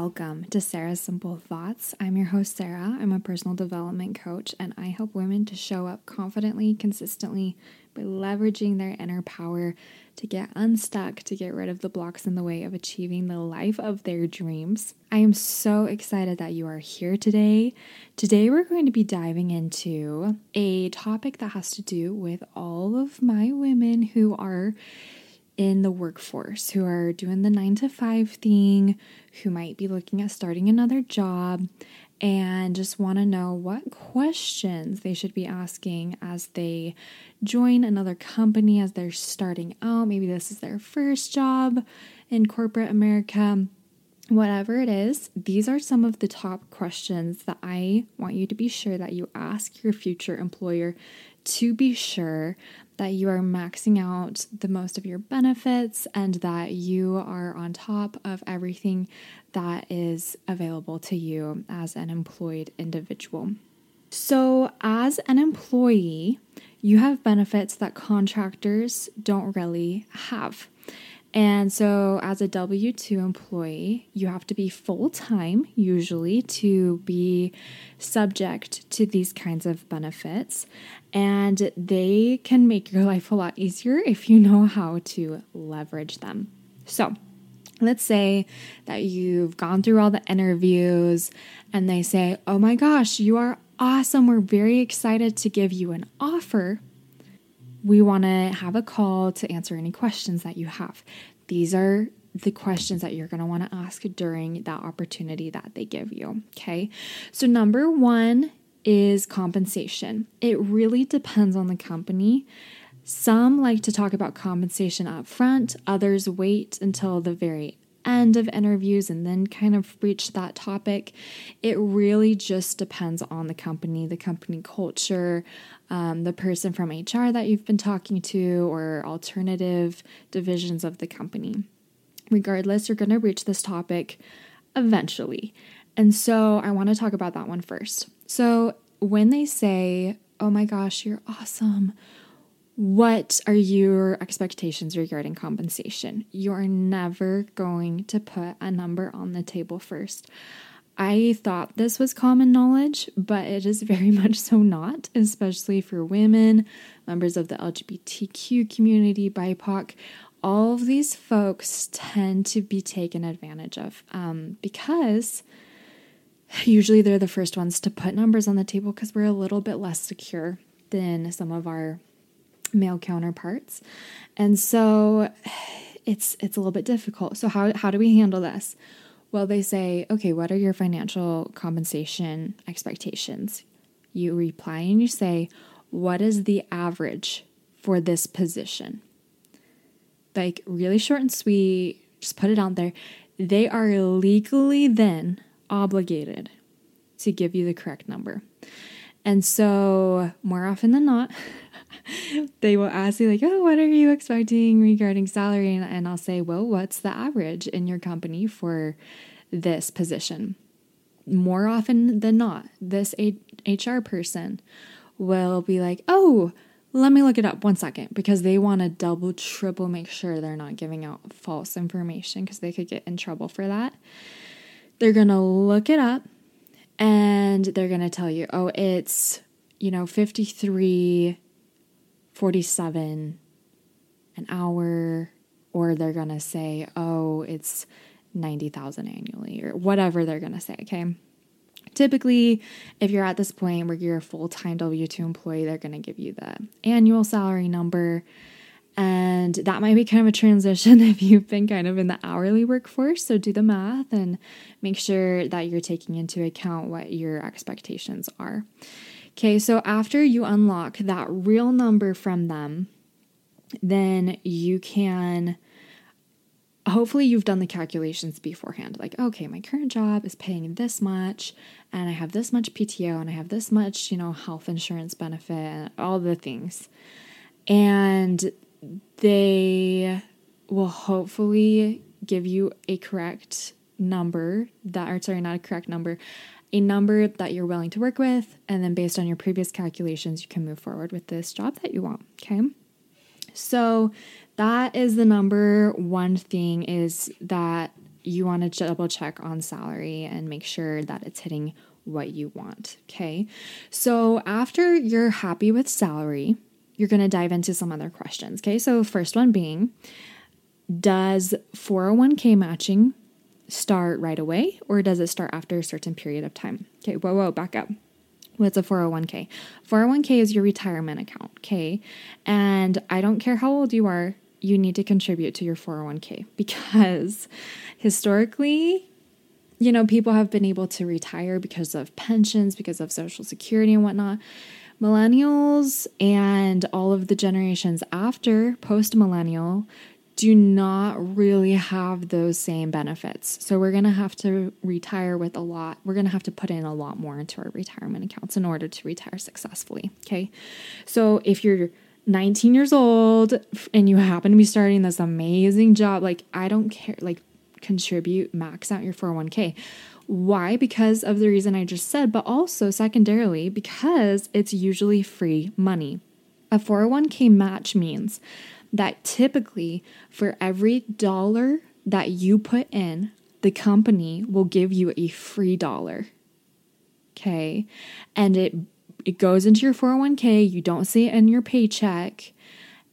Welcome to Sarah's Simple Thoughts. I'm your host, Sarah. I'm a personal development coach, and I help women to show up confidently, consistently by leveraging their inner power to get unstuck, to get rid of the blocks in the way of achieving the life of their dreams. I am so excited that you are here today. Today, we're going to be diving into a topic that has to do with all of my women who are in the workforce who are doing the nine to five thing, who might be looking at starting another job, and just want to know what questions they should be asking as they join another company, as they're starting out. Maybe this is their first job in corporate America. Whatever it is, these are some of the top questions that I want you to be sure that you ask your future employer to be sure that you are maxing out the most of your benefits and that you are on top of everything that is available to you as an employed individual. So, as an employee, you have benefits that contractors don't really have. And so, as a W 2 employee, you have to be full time, usually, to be subject to these kinds of benefits. And they can make your life a lot easier if you know how to leverage them. So, let's say that you've gone through all the interviews and they say, Oh my gosh, you are awesome. We're very excited to give you an offer we want to have a call to answer any questions that you have. These are the questions that you're going to want to ask during that opportunity that they give you. Okay. So, number one is compensation. It really depends on the company. Some like to talk about compensation up front, others wait until the very end of interviews and then kind of reach that topic. It really just depends on the company, the company culture, um, the person from HR that you've been talking to, or alternative divisions of the company. Regardless, you're going to reach this topic eventually. And so I want to talk about that one first. So when they say, Oh my gosh, you're awesome what are your expectations regarding compensation? You're never going to put a number on the table first. I thought this was common knowledge, but it is very much so not, especially for women, members of the LGBTQ community, BIPOC. All of these folks tend to be taken advantage of um, because usually they're the first ones to put numbers on the table because we're a little bit less secure than some of our male counterparts. And so it's it's a little bit difficult. So how how do we handle this? Well, they say, "Okay, what are your financial compensation expectations?" You reply and you say, "What is the average for this position?" Like really short and sweet, just put it out there. They are legally then obligated to give you the correct number. And so, more often than not, they will ask you like, "Oh, what are you expecting regarding salary?" And, and I'll say, "Well, what's the average in your company for this position?" More often than not, this HR person will be like, "Oh, let me look it up one second because they want to double, triple make sure they're not giving out false information because they could get in trouble for that. They're going to look it up and they're going to tell you, oh, it's, you know, 53 47 an hour or they're going to say, "Oh, it's 90,000 annually" or whatever they're going to say, okay? Typically, if you're at this point where you're a full-time W2 employee, they're going to give you the annual salary number. And that might be kind of a transition if you've been kind of in the hourly workforce. So do the math and make sure that you're taking into account what your expectations are. Okay, so after you unlock that real number from them, then you can hopefully you've done the calculations beforehand. Like, okay, my current job is paying this much, and I have this much PTO, and I have this much, you know, health insurance benefit, and all the things. And they will hopefully give you a correct number that, or sorry, not a correct number, a number that you're willing to work with, and then based on your previous calculations, you can move forward with this job that you want. Okay. So that is the number one thing is that you want to double check on salary and make sure that it's hitting what you want. Okay. So after you're happy with salary, you're going to dive into some other questions. Okay. So, first one being Does 401k matching start right away or does it start after a certain period of time? Okay. Whoa, whoa, back up. What's a 401k? 401k is your retirement account. Okay. And I don't care how old you are, you need to contribute to your 401k because historically, you know, people have been able to retire because of pensions, because of social security and whatnot. Millennials and all of the generations after post millennial do not really have those same benefits. So we're going to have to retire with a lot. We're going to have to put in a lot more into our retirement accounts in order to retire successfully. Okay. So if you're 19 years old and you happen to be starting this amazing job, like I don't care, like contribute, max out your 401k. Why? Because of the reason I just said, but also secondarily, because it's usually free money. A 401k match means that typically for every dollar that you put in, the company will give you a free dollar. Okay. And it it goes into your 401k, you don't see it in your paycheck,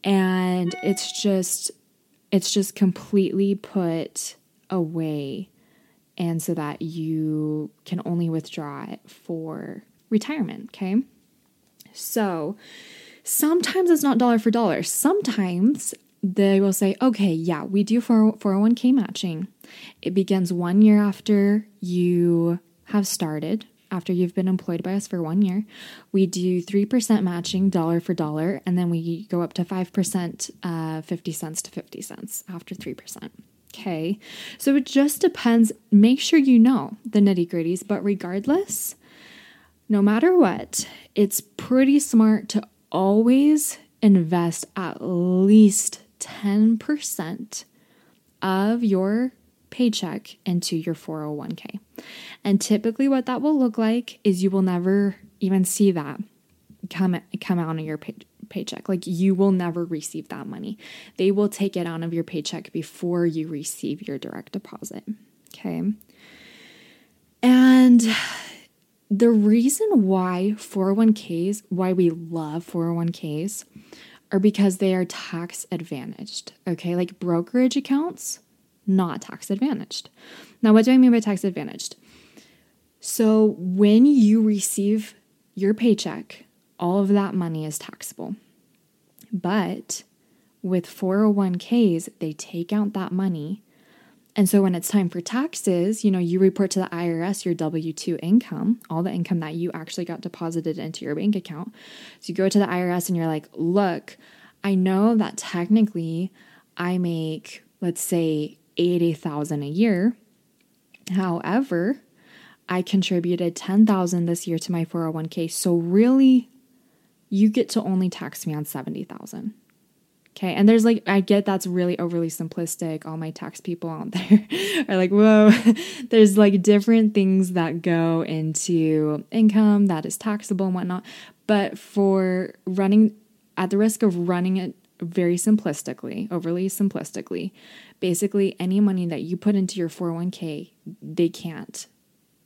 and it's just it's just completely put away and so that you can only withdraw it for retirement, okay? So sometimes it's not dollar for dollar. Sometimes they will say, okay, yeah, we do 401k matching. It begins one year after you have started, after you've been employed by us for one year. We do 3% matching dollar for dollar, and then we go up to 5%, uh, 50 cents to 50 cents after 3%. Okay. So it just depends. Make sure you know the nitty gritties, but regardless, no matter what, it's pretty smart to always invest at least 10% of your paycheck into your 401k. And typically what that will look like is you will never even see that come come out of your pay, paycheck. Like you will never receive that money. They will take it out of your paycheck before you receive your direct deposit. Okay. And the reason why 401ks, why we love 401ks, are because they are tax advantaged. Okay. Like brokerage accounts, not tax advantaged. Now, what do I mean by tax advantaged? So when you receive your paycheck, all of that money is taxable. But with 401ks, they take out that money. And so when it's time for taxes, you know, you report to the IRS your W 2 income, all the income that you actually got deposited into your bank account. So you go to the IRS and you're like, look, I know that technically I make, let's say, 80,000 a year. However, I contributed 10,000 this year to my 401k. So really you get to only tax me on 70,000. Okay. And there's like, I get that's really overly simplistic. All my tax people out there are like, whoa, there's like different things that go into income that is taxable and whatnot. But for running, at the risk of running it very simplistically, overly simplistically, basically any money that you put into your 401k, they can't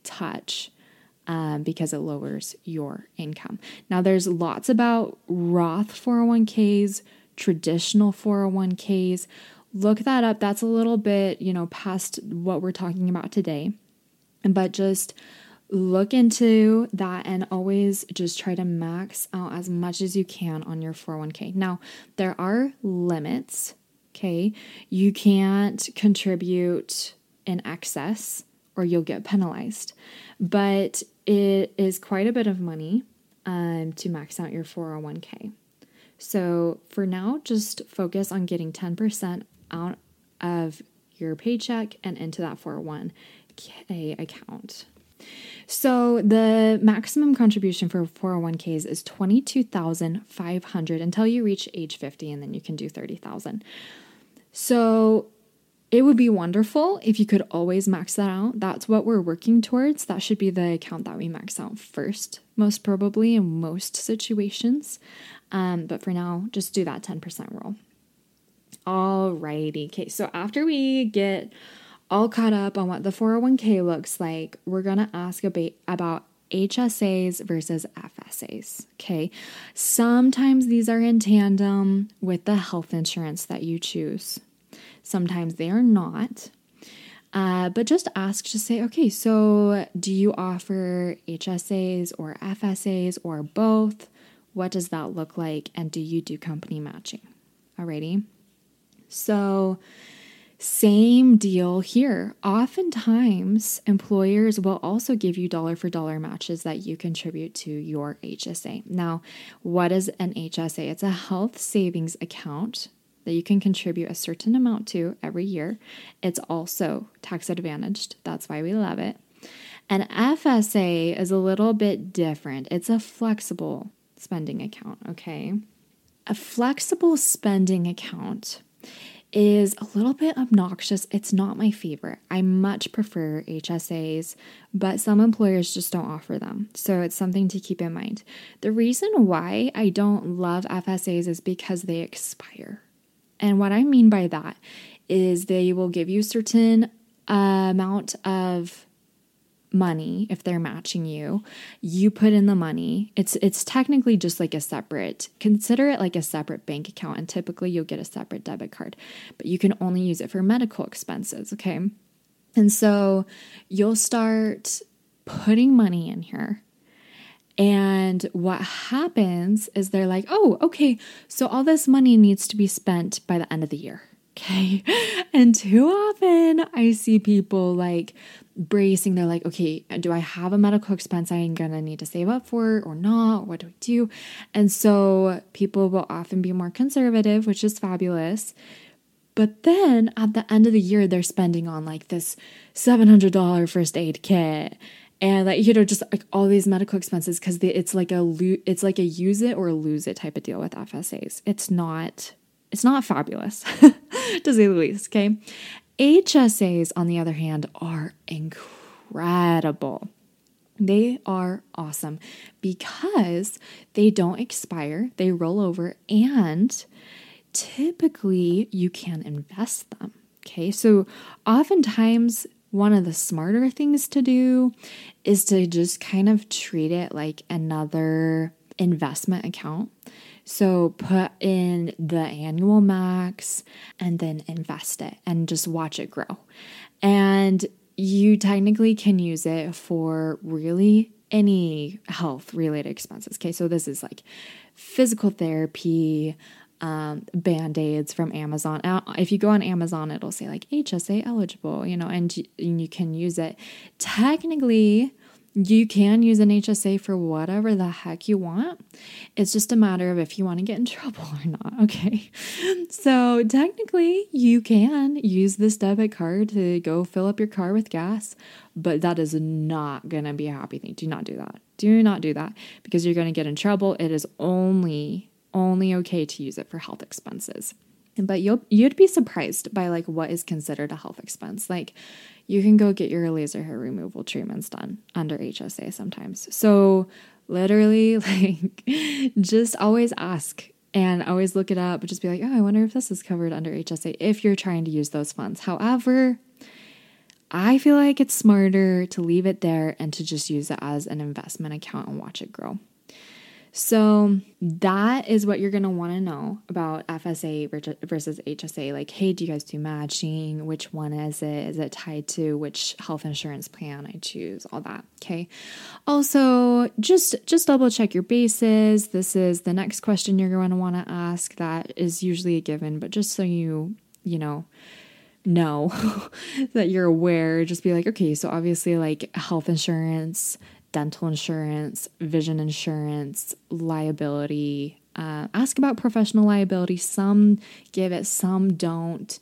touch um, because it lowers your income. Now, there's lots about Roth 401ks, traditional 401ks. Look that up. That's a little bit, you know, past what we're talking about today. But just look into that and always just try to max out as much as you can on your 401k. Now, there are limits, okay? You can't contribute in excess or you'll get penalized. But it is quite a bit of money um, to max out your 401k. So for now, just focus on getting 10% out of your paycheck and into that 401k account. So the maximum contribution for 401ks is 22,500 until you reach age 50 and then you can do 30,000. So it would be wonderful if you could always max that out. That's what we're working towards. That should be the account that we max out first, most probably in most situations. Um, but for now, just do that 10% rule. Alrighty. Okay, so after we get all caught up on what the 401k looks like, we're going to ask about HSAs versus FSAs. Okay. Sometimes these are in tandem with the health insurance that you choose, sometimes they are not. Uh, but just ask, to say, okay, so do you offer HSAs or FSAs or both? What does that look like? And do you do company matching? Alrighty. So, same deal here. Oftentimes, employers will also give you dollar for dollar matches that you contribute to your HSA. Now, what is an HSA? It's a health savings account that you can contribute a certain amount to every year. It's also tax advantaged. That's why we love it. An FSA is a little bit different, it's a flexible spending account, okay? A flexible spending account is a little bit obnoxious. It's not my favorite. I much prefer HSAs, but some employers just don't offer them. So it's something to keep in mind. The reason why I don't love FSAs is because they expire. And what I mean by that is they will give you certain amount of money if they're matching you. You put in the money. It's it's technically just like a separate consider it like a separate bank account and typically you'll get a separate debit card but you can only use it for medical expenses okay? And so you'll start putting money in here. And what happens is they're like oh okay so all this money needs to be spent by the end of the year okay? And too often i see people like bracing. They're like, okay, do I have a medical expense I'm gonna need to save up for or not? What do I do? And so people will often be more conservative, which is fabulous. But then at the end of the year, they're spending on like this $700 first aid kit and like you know just like all these medical expenses because it's like a it's like a use it or lose it type of deal with FSAs. It's not it's not fabulous to say the least. Okay, HSAs, on the other hand, are incredible. They are awesome because they don't expire, they roll over, and typically you can invest them. Okay, so oftentimes one of the smarter things to do is to just kind of treat it like another investment account. So put in the annual max and then invest it and just watch it grow. And you technically can use it for really any health related expenses. Okay, so this is like physical therapy, um, band aids from Amazon. If you go on Amazon, it'll say like HSA eligible, you know, and and you can use it. Technically, you can use an HSA for whatever the heck you want. It's just a matter of if you want to get in trouble or not. Okay. So, technically, you can use this debit card to go fill up your car with gas, but that is not going to be a happy thing. Do not do that. Do not do that because you're going to get in trouble. It is only only okay to use it for health expenses. But you'll you'd be surprised by like what is considered a health expense. Like you can go get your laser hair removal treatments done under HSA sometimes. So, literally, like, just always ask and always look it up. But just be like, oh, I wonder if this is covered under HSA if you're trying to use those funds. However, I feel like it's smarter to leave it there and to just use it as an investment account and watch it grow. So that is what you're going to want to know about FSA versus HSA. Like, hey, do you guys do matching? Which one is it? Is it tied to which health insurance plan I choose? All that. Okay. Also, just just double check your bases. This is the next question you're going to want to ask. That is usually a given, but just so you you know know that you're aware, just be like, okay, so obviously like health insurance dental insurance, vision insurance, liability. Uh, ask about professional liability. Some give it, some don't.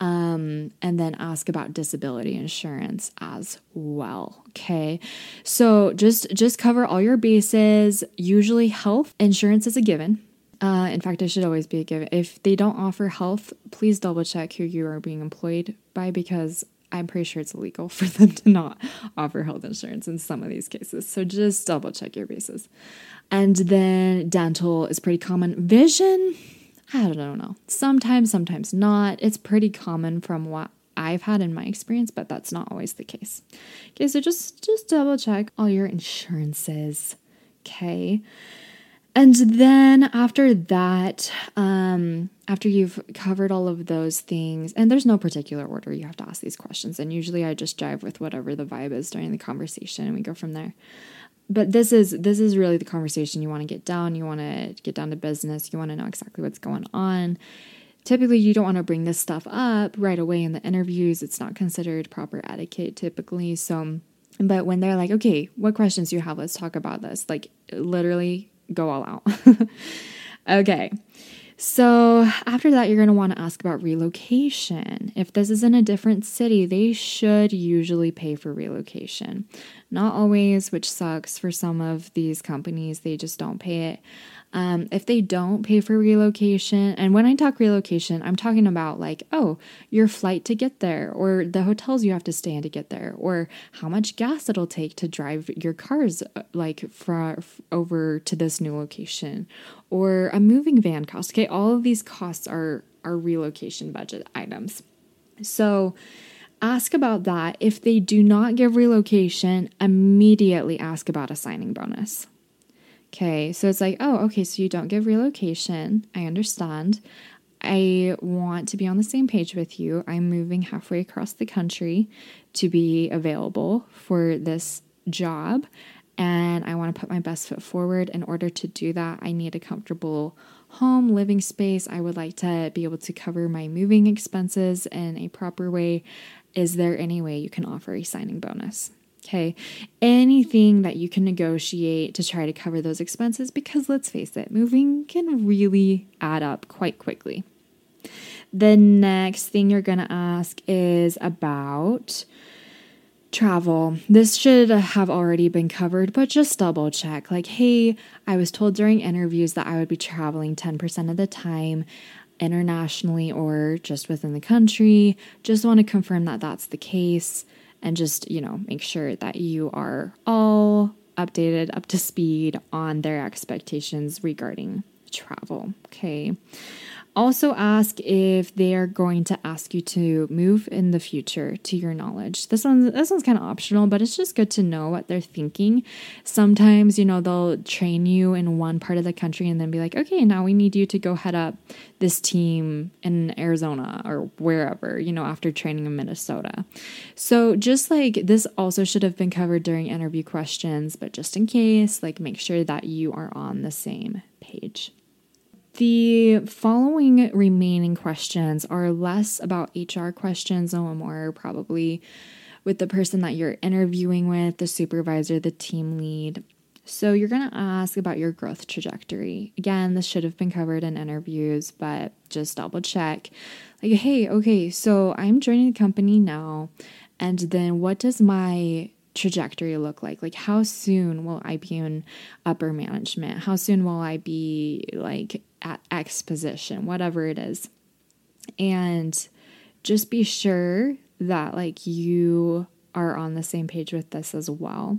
Um, and then ask about disability insurance as well. Okay, so just just cover all your bases. Usually, health insurance is a given. Uh, in fact, it should always be a given. If they don't offer health, please double check who you are being employed by because I'm pretty sure it's illegal for them to not offer health insurance in some of these cases. So just double check your bases. And then dental is pretty common. Vision, I don't know. Sometimes, sometimes not. It's pretty common from what I've had in my experience, but that's not always the case. Okay, so just just double check all your insurances. Okay. And then after that, um, after you've covered all of those things, and there's no particular order you have to ask these questions. And usually I just jive with whatever the vibe is during the conversation and we go from there. But this is this is really the conversation you want to get down. You want to get down to business. You want to know exactly what's going on. Typically, you don't want to bring this stuff up right away in the interviews. It's not considered proper etiquette typically. So, but when they're like, okay, what questions do you have? Let's talk about this. Like, literally go all out. okay. So, after that, you're going to want to ask about relocation. If this is in a different city, they should usually pay for relocation. Not always, which sucks for some of these companies, they just don't pay it. Um, if they don't pay for relocation, and when I talk relocation, I'm talking about like, oh, your flight to get there, or the hotels you have to stay in to get there, or how much gas it'll take to drive your cars uh, like for, over to this new location, or a moving van cost. Okay, all of these costs are are relocation budget items. So ask about that. If they do not give relocation, immediately ask about a signing bonus. Okay, so it's like, oh, okay, so you don't give relocation. I understand. I want to be on the same page with you. I'm moving halfway across the country to be available for this job, and I want to put my best foot forward. In order to do that, I need a comfortable home, living space. I would like to be able to cover my moving expenses in a proper way. Is there any way you can offer a signing bonus? Okay. Anything that you can negotiate to try to cover those expenses because let's face it, moving can really add up quite quickly. The next thing you're going to ask is about travel. This should have already been covered, but just double check. Like, hey, I was told during interviews that I would be traveling 10% of the time internationally or just within the country. Just want to confirm that that's the case and just, you know, make sure that you are all updated, up to speed on their expectations regarding travel. Okay. Also, ask if they are going to ask you to move in the future to your knowledge. This one's this one's kind of optional, but it's just good to know what they're thinking. Sometimes, you know, they'll train you in one part of the country and then be like, okay, now we need you to go head up this team in Arizona or wherever, you know, after training in Minnesota. So just like this also should have been covered during interview questions, but just in case, like make sure that you are on the same page. The following remaining questions are less about HR questions and more probably with the person that you're interviewing with, the supervisor, the team lead. So you're going to ask about your growth trajectory. Again, this should have been covered in interviews, but just double check. Like, hey, okay, so I'm joining the company now, and then what does my trajectory look like? Like, how soon will I be in upper management? How soon will I be like at X position, whatever it is? And just be sure that like you are on the same page with this as well.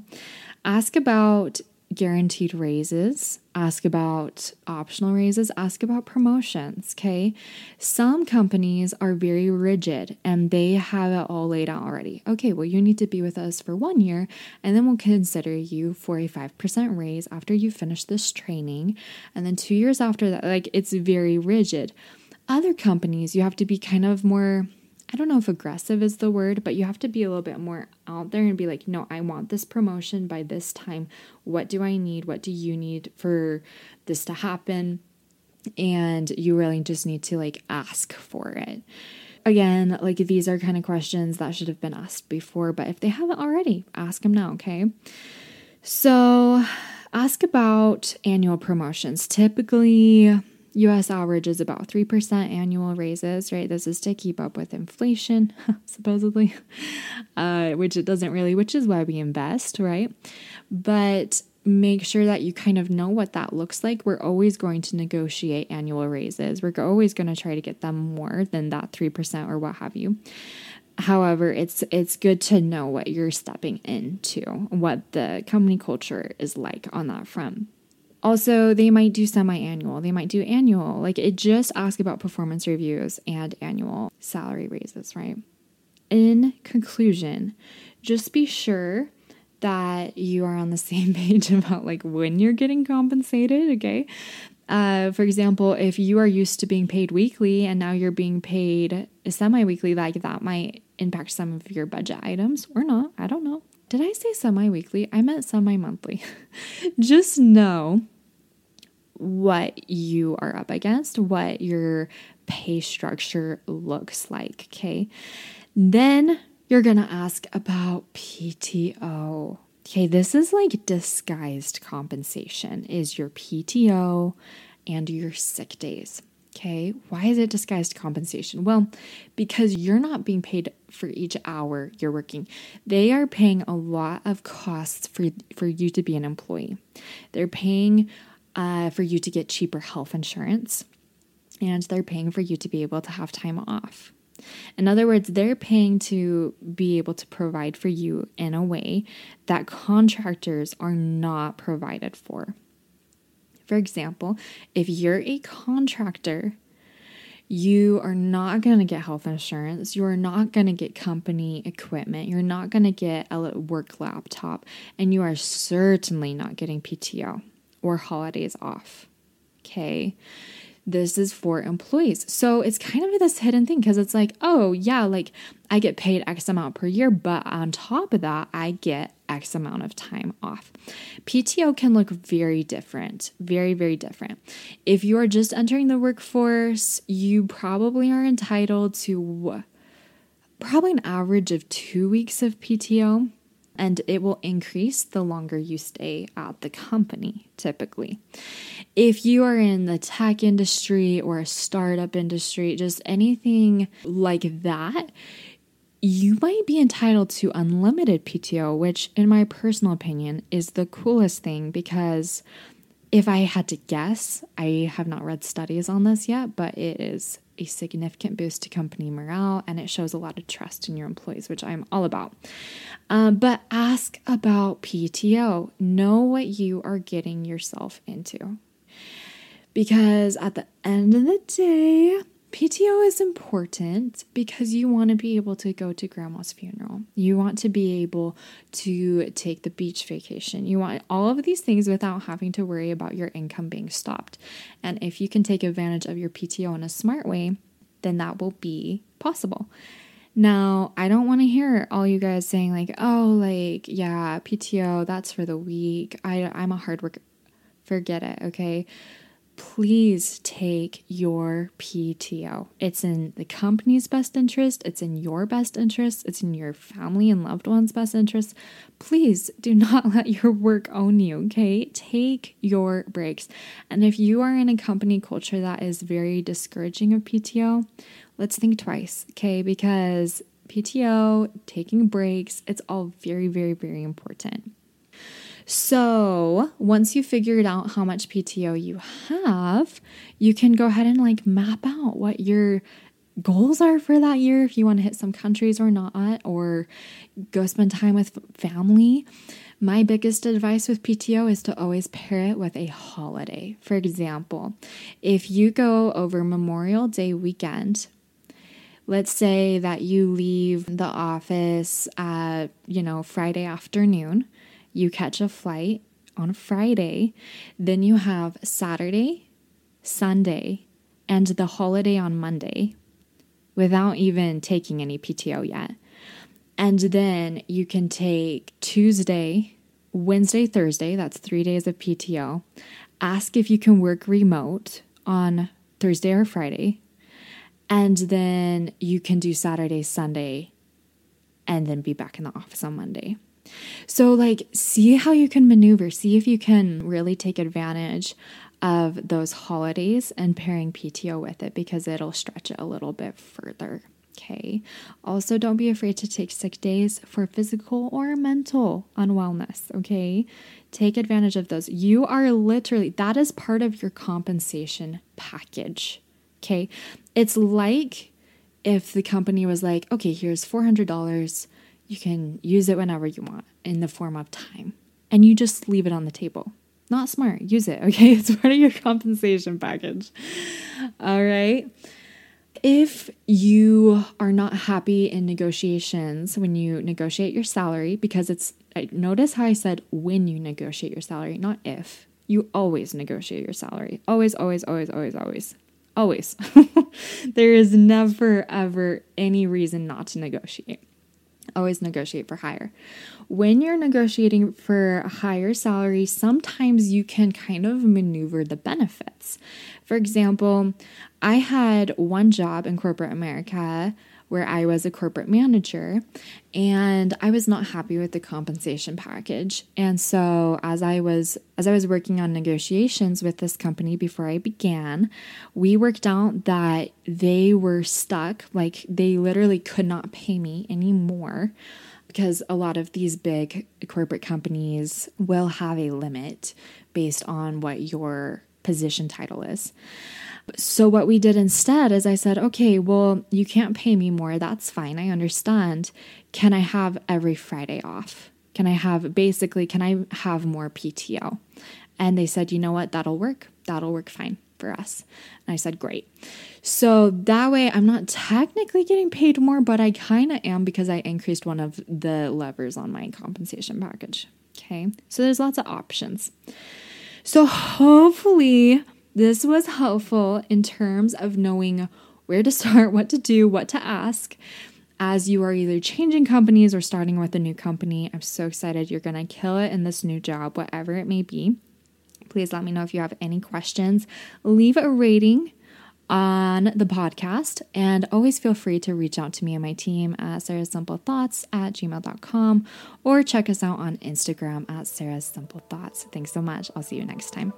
Ask about guaranteed raises, ask about optional raises, ask about promotions, okay? Some companies are very rigid and they have it all laid out already. Okay, well, you need to be with us for one year and then we'll consider you for a 5% raise after you finish this training. And then two years after that, like it's very rigid. Other companies, you have to be kind of more I don't know if aggressive is the word, but you have to be a little bit more out there and be like, no, I want this promotion by this time. What do I need? What do you need for this to happen? And you really just need to like ask for it. Again, like these are kind of questions that should have been asked before, but if they haven't already, ask them now, okay? So, ask about annual promotions. Typically, US average is about 3% annual raises, right? This is to keep up with inflation, supposedly, uh, which it doesn't really, which is why we invest, right? But make sure that you kind of know what that looks like. We're always going to negotiate annual raises. We're always going to try to get them more than that 3% or what have you. However, it's it's good to know what you're stepping into, what the company culture is like on that front. Also, they might do semi annual, they might do annual. Like it just asks about performance reviews and annual salary raises, right? in conclusion, just be sure that you are on the same page about like when you're getting compensated, okay? Uh, for example, if you are used to being paid weekly and now you're being paid semi weekly, like that might impact some of your budget items or not. I don't know. Did I say semi weekly? I meant semi monthly. Just know what you are up against, what your pay structure looks like, okay? Then you're gonna ask about PTO. Okay, this is like disguised compensation, is your PTO and your sick days. Okay, why is it disguised compensation? Well, because you're not being paid for each hour you're working. They are paying a lot of costs for, for you to be an employee. They're paying uh, for you to get cheaper health insurance, and they're paying for you to be able to have time off. In other words, they're paying to be able to provide for you in a way that contractors are not provided for. For example, if you're a contractor, you are not going to get health insurance. You are not going to get company equipment. You're not going to get a work laptop. And you are certainly not getting PTO or holidays off. Okay this is for employees. So it's kind of this hidden thing because it's like, oh, yeah, like I get paid X amount per year, but on top of that, I get X amount of time off. PTO can look very different, very, very different. If you are just entering the workforce, you probably are entitled to probably an average of two weeks of PTO and it will increase the longer you stay at the company typically. If you are in the tech industry or a startup industry, just anything like that, you might be entitled to unlimited PTO, which, in my personal opinion, is the coolest thing because if I had to guess, I have not read studies on this yet, but it is a significant boost to company morale and it shows a lot of trust in your employees, which I'm all about. Um, but ask about PTO. Know what you are getting yourself into. Because at the end of the day, PTO is important because you want to be able to go to grandma's funeral. You want to be able to take the beach vacation. You want all of these things without having to worry about your income being stopped. And if you can take advantage of your PTO in a smart way, then that will be possible. Now, I don't want to hear all you guys saying like, "Oh, like, yeah, PTO, that's for the week. I I'm a hard worker." Forget it, okay? Please take your PTO. It's in the company's best interest, it's in your best interest, it's in your family and loved ones' best interest. Please do not let your work own you, okay? Take your breaks. And if you are in a company culture that is very discouraging of PTO, let's think twice, okay? Because PTO, taking breaks, it's all very, very, very important. So, once you figured out how much PTO you have, you can go ahead and like map out what your goals are for that year if you want to hit some countries or not, or go spend time with family. My biggest advice with PTO is to always pair it with a holiday. For example, if you go over Memorial Day weekend, let's say that you leave the office at, you know, Friday afternoon you catch a flight on Friday, then you have Saturday, Sunday, and the holiday on Monday without even taking any PTO yet. And then you can take Tuesday, Wednesday, Thursday, that's three days of PTO. Ask if you can work remote on Thursday or Friday. And then you can do Saturday, Sunday, and then be back in the office on Monday. So, like, see how you can maneuver, see if you can really take advantage of those holidays and pairing PTO with it because it'll stretch it a little bit further. Okay. Also, don't be afraid to take sick days for physical or mental unwellness. Okay. Take advantage of those. You are literally, that is part of your compensation package. Okay. It's like if the company was like, okay, here's $400 you can use it whenever you want in the form of time. And you just leave it on the table. Not smart. Use it, okay? It's part of your compensation package. All right. If you are not happy in negotiations when you negotiate your salary, because it's, notice how I said when you negotiate your salary, not if. You always negotiate your salary. Always, always, always, always, always. Always. there is never, ever any reason not to negotiate always negotiate for higher. When you're negotiating for a higher salary, sometimes you can kind of maneuver the benefits. For example, I had one job in corporate America where I was a corporate manager and I was not happy with the compensation package. And so as I was as I was working on negotiations with this company before I began, we worked out that they were stuck, like they literally could not pay me anymore because a lot of these big corporate companies will have a limit based on what your position title is. So, what we did instead is I said, okay, well, you can't pay me more. That's fine. I understand. Can I have every Friday off? Can I have basically, can I have more PTO? And they said, you know what? That'll work. That'll work fine for us. And I said, great. So that way, I'm not technically getting paid more, but I kind of am because I increased one of the levers on my compensation package. Okay. So there's lots of options. So hopefully, this was helpful in terms of knowing where to start, what to do, what to ask as you are either changing companies or starting with a new company. I'm so excited. You're going to kill it in this new job, whatever it may be. Please let me know if you have any questions. Leave a rating on the podcast and always feel free to reach out to me and my team at Sarah's Simple Thoughts at gmail.com or check us out on Instagram at Sarah's Simple Thoughts. Thanks so much. I'll see you next time.